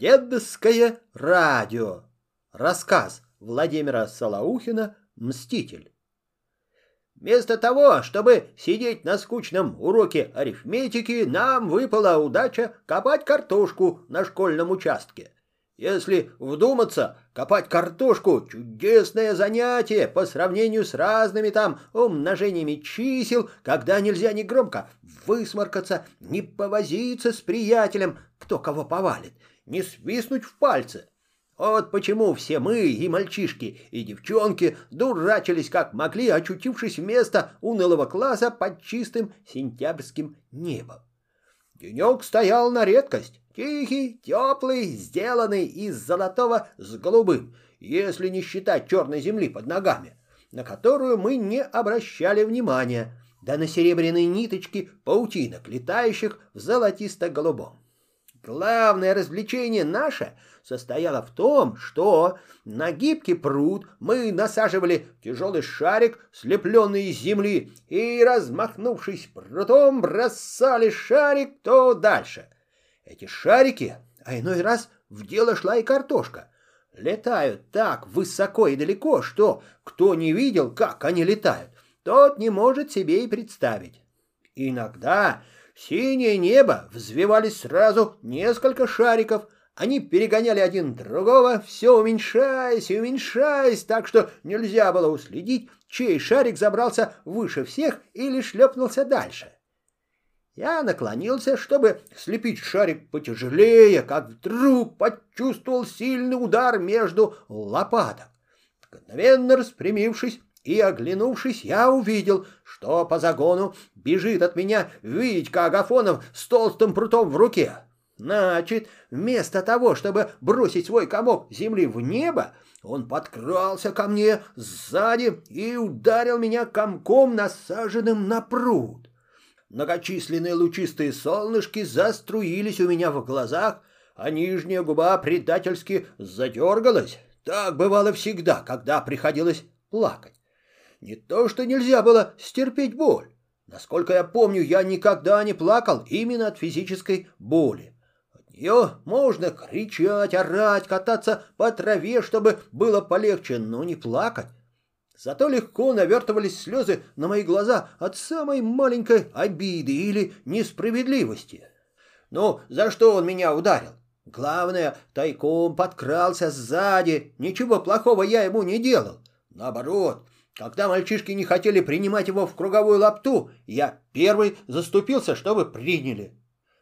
Дедовское радио. Рассказ Владимира Солоухина «Мститель». Вместо того, чтобы сидеть на скучном уроке арифметики, нам выпала удача копать картошку на школьном участке. Если вдуматься, копать картошку — чудесное занятие по сравнению с разными там умножениями чисел, когда нельзя ни громко высморкаться, ни повозиться с приятелем, кто кого повалит, не свистнуть в пальцы. Вот почему все мы, и мальчишки, и девчонки, дурачились как могли, очутившись вместо унылого класса под чистым сентябрьским небом. Денек стоял на редкость, тихий, теплый, сделанный из золотого с голубым, если не считать черной земли под ногами, на которую мы не обращали внимания, да на серебряные ниточки паутинок, летающих в золотисто-голубом. Главное развлечение наше состояло в том, что на гибкий пруд мы насаживали тяжелый шарик, слепленный из земли, и, размахнувшись прутом, бросали шарик то дальше. Эти шарики, а иной раз в дело шла и картошка, летают так высоко и далеко, что кто не видел, как они летают, тот не может себе и представить. Иногда синее небо взвивались сразу несколько шариков. Они перегоняли один другого, все уменьшаясь и уменьшаясь, так что нельзя было уследить, чей шарик забрался выше всех или шлепнулся дальше. Я наклонился, чтобы слепить шарик потяжелее, как вдруг почувствовал сильный удар между лопаток. Мгновенно распрямившись, и, оглянувшись, я увидел, что по загону бежит от меня Витька Агафонов с толстым прутом в руке. Значит, вместо того, чтобы бросить свой комок земли в небо, он подкрался ко мне сзади и ударил меня комком, насаженным на пруд. Многочисленные лучистые солнышки заструились у меня в глазах, а нижняя губа предательски задергалась. Так бывало всегда, когда приходилось плакать. Не то, что нельзя было стерпеть боль. Насколько я помню, я никогда не плакал именно от физической боли. От нее можно кричать, орать, кататься по траве, чтобы было полегче, но не плакать. Зато легко навертывались слезы на мои глаза от самой маленькой обиды или несправедливости. Ну, за что он меня ударил? Главное, тайком подкрался сзади. Ничего плохого я ему не делал. Наоборот, когда мальчишки не хотели принимать его в круговую лапту, я первый заступился, чтобы приняли.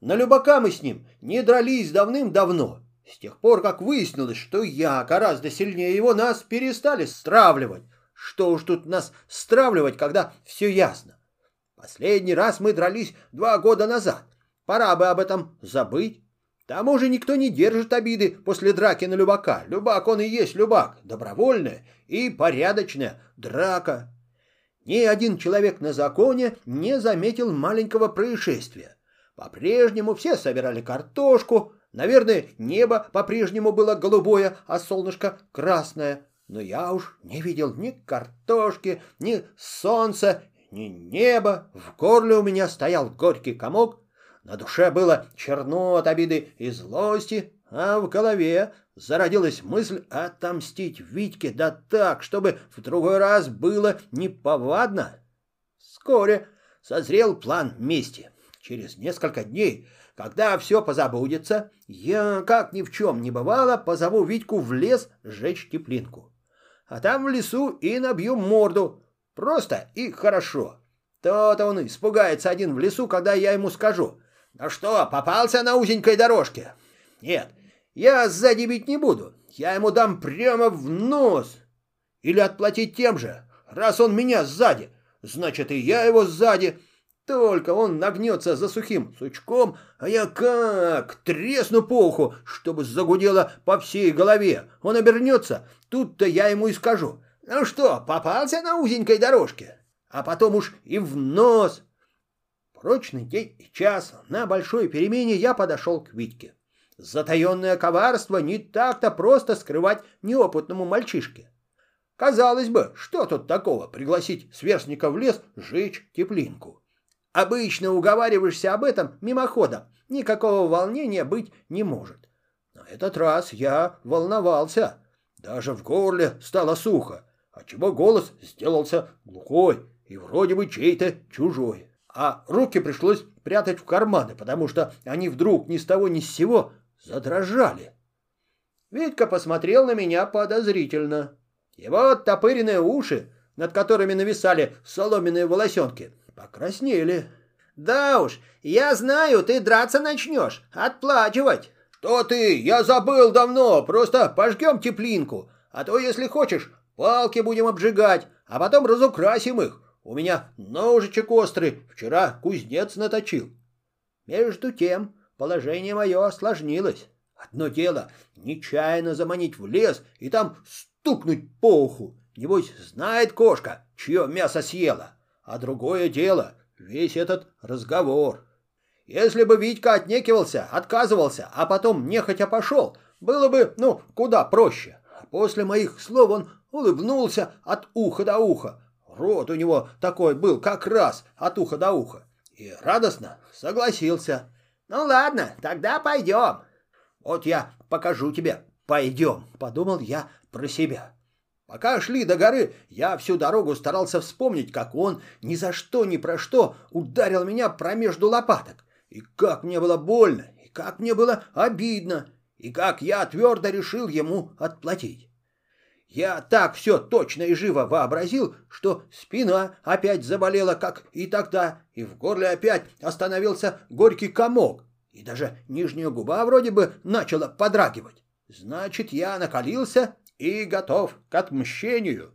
На любака мы с ним не дрались давным-давно. С тех пор, как выяснилось, что я гораздо сильнее его, нас перестали стравливать. Что уж тут нас стравливать, когда все ясно. Последний раз мы дрались два года назад. Пора бы об этом забыть. Тому же никто не держит обиды после драки на Любака. Любак он и есть Любак. Добровольная и порядочная драка. Ни один человек на законе не заметил маленького происшествия. По-прежнему все собирали картошку. Наверное, небо по-прежнему было голубое, а солнышко красное. Но я уж не видел ни картошки, ни солнца, ни неба. В горле у меня стоял горький комок, на душе было черно от обиды и злости, а в голове зародилась мысль отомстить Витьке, да так, чтобы в другой раз было неповадно. Вскоре созрел план мести. Через несколько дней, когда все позабудется, я, как ни в чем не бывало, позову Витьку в лес сжечь теплинку. А там в лесу и набью морду. Просто и хорошо. То-то он испугается один в лесу, когда я ему скажу — ну что, попался на узенькой дорожке? Нет, я сзади бить не буду. Я ему дам прямо в нос. Или отплатить тем же. Раз он меня сзади, значит и я его сзади. Только он нагнется за сухим сучком, а я как тресну по уху, чтобы загудело по всей голове. Он обернется, тут-то я ему и скажу. Ну что, попался на узенькой дорожке? А потом уж и в нос. Прочный день и час на большой перемене я подошел к Витьке. Затаенное коварство не так-то просто скрывать неопытному мальчишке. Казалось бы, что тут такого пригласить сверстника в лес сжечь теплинку? Обычно уговариваешься об этом мимоходом, никакого волнения быть не может. Но этот раз я волновался. Даже в горле стало сухо, отчего голос сделался глухой и вроде бы чей-то чужой. А руки пришлось прятать в карманы, потому что они вдруг ни с того ни с сего задрожали. Витька посмотрел на меня подозрительно. Его оттопыренные уши, над которыми нависали соломенные волосенки, покраснели. «Да уж, я знаю, ты драться начнешь, отплачивать». «Что ты? Я забыл давно, просто пожгем теплинку, а то, если хочешь, палки будем обжигать, а потом разукрасим их. У меня ножичек острый, вчера кузнец наточил». Между тем положение мое осложнилось. Одно дело нечаянно заманить в лес и там стукнуть по уху. Небось, знает кошка, чье мясо съела. А другое дело — весь этот разговор. Если бы Витька отнекивался, отказывался, а потом нехотя пошел, было бы, ну, куда проще. А после моих слов он улыбнулся от уха до уха. Рот у него такой был как раз от уха до уха. И радостно согласился. «Ну ладно, тогда пойдем». «Вот я покажу тебе, пойдем», — подумал я про себя. Пока шли до горы, я всю дорогу старался вспомнить, как он ни за что ни про что ударил меня промежду лопаток. И как мне было больно, и как мне было обидно, и как я твердо решил ему отплатить. Я так все точно и живо вообразил, что спина опять заболела, как и тогда, и в горле опять остановился горький комок, и даже нижняя губа вроде бы начала подрагивать. Значит, я накалился и готов к отмщению.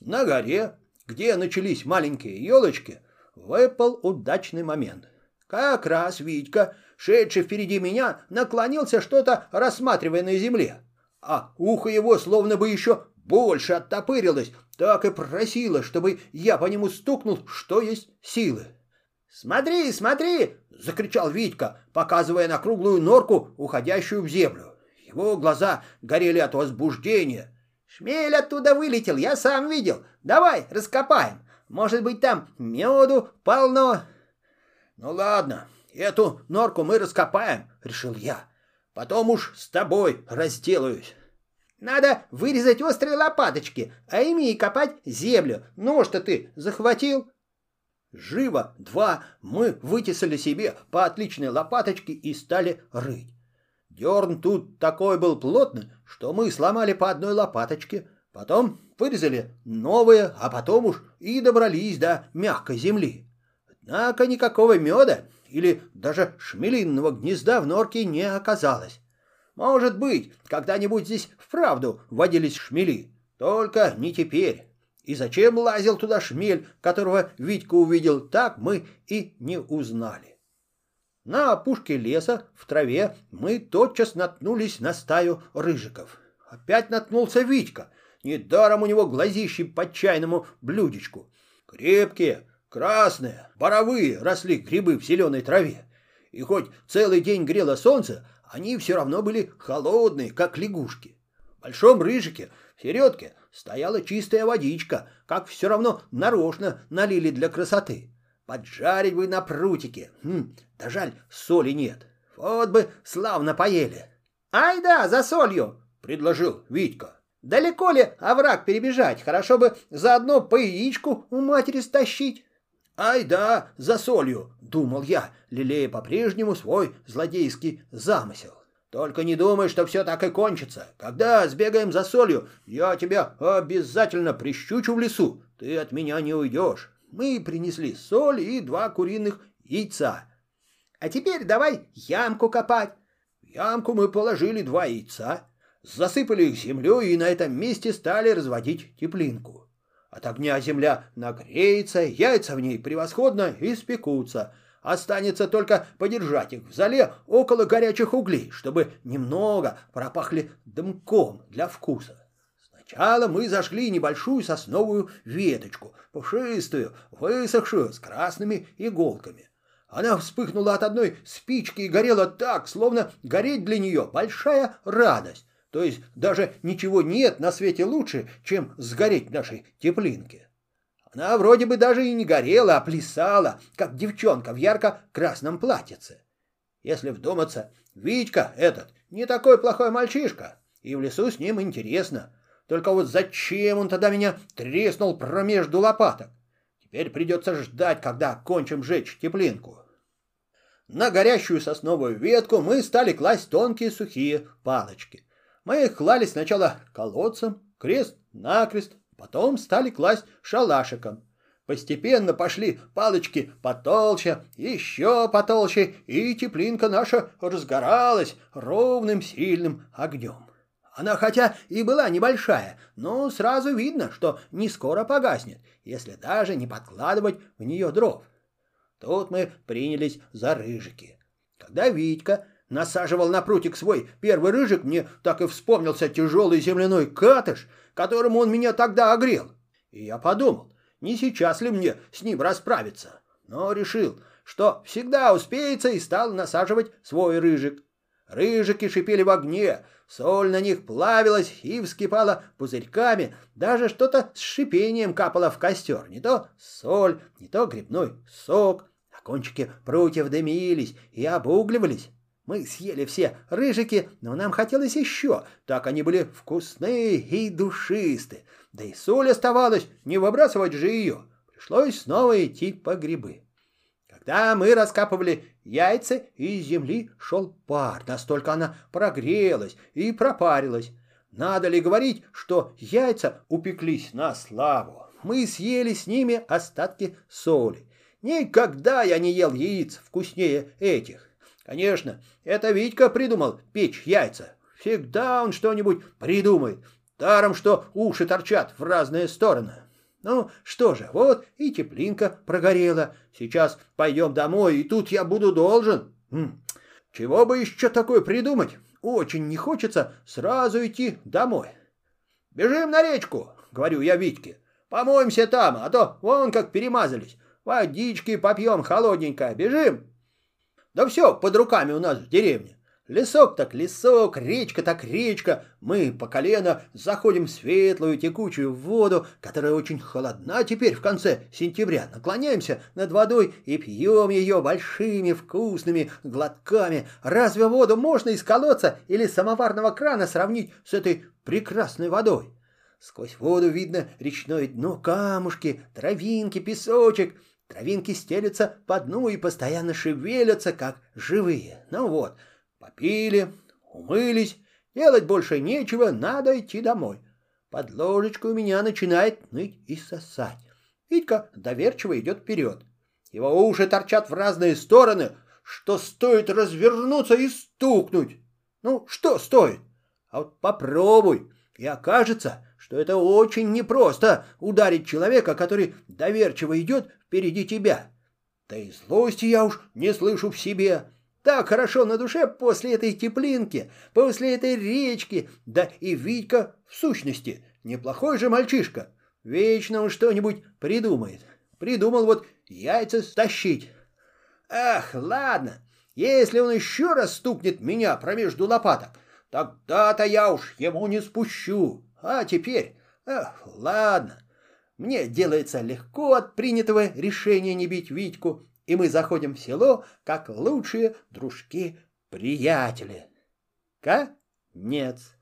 На горе, где начались маленькие елочки, выпал удачный момент. Как раз Витька, шедший впереди меня, наклонился что-то, рассматривая на земле. А ухо его словно бы еще больше оттопырилось, так и просило, чтобы я по нему стукнул, что есть силы. «Смотри, смотри!» — закричал Витька, показывая на круглую норку, уходящую в землю. Его глаза горели от возбуждения. «Шмель оттуда вылетел, я сам видел. Давай, раскопаем. Может быть, там меду полно». «Ну ладно, эту норку мы раскопаем», — решил я. «Потом уж с тобой разделаюсь». «Надо вырезать острые лопаточки, а ими и копать землю. Ну что ты захватил?» Живо два мы вытесали себе по отличной лопаточке и стали рыть. Дерн тут такой был плотный, что мы сломали по одной лопаточке, потом вырезали новые, а потом уж и добрались до мягкой земли. Однако никакого меда или даже шмелинного гнезда в норке не оказалось. Может быть, когда-нибудь здесь вправду водились шмели, только не теперь. И зачем лазил туда шмель, которого Витька увидел, так мы и не узнали. На опушке леса, в траве, мы тотчас наткнулись на стаю рыжиков. Опять наткнулся Витька. Недаром у него глазищи по чайному блюдечку. Крепкие, красные, боровые росли грибы в зеленой траве. И хоть целый день грело солнце, они все равно были холодные, как лягушки. В большом рыжике, в середке, стояла чистая водичка, как все равно нарочно налили для красоты. Поджарить бы на прутике. Хм, да жаль, соли нет. Вот бы славно поели. «Ай да, за солью!» — предложил Витька. «Далеко ли овраг перебежать? Хорошо бы заодно по яичку у матери стащить». «Ай да, за солью!» — думал я, лелея по-прежнему свой злодейский замысел. Только не думай, что все так и кончится. Когда сбегаем за солью, я тебя обязательно прищучу в лесу. Ты от меня не уйдешь. Мы принесли соль и два куриных яйца. А теперь давай ямку копать. В ямку мы положили два яйца, засыпали их землей и на этом месте стали разводить теплинку. От огня земля нагреется, яйца в ней превосходно испекутся — Останется только подержать их в зале около горячих углей, чтобы немного пропахли дымком для вкуса. Сначала мы зажгли небольшую сосновую веточку, пушистую, высохшую, с красными иголками. Она вспыхнула от одной спички и горела так, словно гореть для нее большая радость. То есть даже ничего нет на свете лучше, чем сгореть в нашей теплинке. Она вроде бы даже и не горела, а плясала, как девчонка в ярко-красном платьице. Если вдуматься, Витька этот не такой плохой мальчишка, и в лесу с ним интересно. Только вот зачем он тогда меня треснул промежду лопаток? Теперь придется ждать, когда кончим жечь теплинку. На горящую сосновую ветку мы стали класть тонкие сухие палочки. Мы их клали сначала колодцем, крест-накрест, потом стали класть шалашиком. Постепенно пошли палочки потолще, еще потолще, и теплинка наша разгоралась ровным сильным огнем. Она хотя и была небольшая, но сразу видно, что не скоро погаснет, если даже не подкладывать в нее дров. Тут мы принялись за рыжики. Когда Витька насаживал на прутик свой первый рыжик, мне так и вспомнился тяжелый земляной катыш, которым он меня тогда огрел. И я подумал, не сейчас ли мне с ним расправиться, но решил, что всегда успеется и стал насаживать свой рыжик. Рыжики шипели в огне, соль на них плавилась и вскипала пузырьками, даже что-то с шипением капало в костер, не то соль, не то грибной сок, а кончики прутьев дымились и обугливались. Мы съели все рыжики, но нам хотелось еще, так они были вкусные и душистые. Да и соль оставалась, не выбрасывать же ее. Пришлось снова идти по грибы. Когда мы раскапывали яйца, из земли шел пар, настолько она прогрелась и пропарилась. Надо ли говорить, что яйца упеклись на славу? Мы съели с ними остатки соли. Никогда я не ел яиц вкуснее этих. Конечно, это Витька придумал печь яйца. Всегда он что-нибудь придумает. Даром, что уши торчат в разные стороны. Ну, что же, вот и теплинка прогорела. Сейчас пойдем домой, и тут я буду должен. Хм, чего бы еще такое придумать? Очень не хочется сразу идти домой. Бежим на речку, говорю я Витьке. Помоемся там, а то вон как перемазались. Водички попьем холодненько. Бежим. Да все под руками у нас в деревне. Лесок так лесок, речка так речка. Мы по колено заходим в светлую текучую воду, которая очень холодна теперь в конце сентября. Наклоняемся над водой и пьем ее большими вкусными глотками. Разве воду можно из колодца или самоварного крана сравнить с этой прекрасной водой? Сквозь воду видно речное дно, камушки, травинки, песочек. Травинки стелются по дну и постоянно шевелятся, как живые. Ну вот, Попили, умылись, делать больше нечего, надо идти домой. Под ложечкой у меня начинает ныть и сосать. Витька доверчиво идет вперед. Его уши торчат в разные стороны, что стоит развернуться и стукнуть. Ну, что стоит? А вот попробуй, и окажется, что это очень непросто ударить человека, который доверчиво идет впереди тебя. Да и злости я уж не слышу в себе. Так хорошо на душе после этой теплинки, после этой речки, да и Витька, в сущности, неплохой же мальчишка. Вечно он что-нибудь придумает. Придумал вот яйца стащить. Ах, ладно, если он еще раз стукнет меня промежду лопаток, тогда-то я уж ему не спущу. А теперь, ах, ладно. Мне делается легко от принятого решения не бить Витьку, и мы заходим в село, как лучшие дружки-приятели. Конец.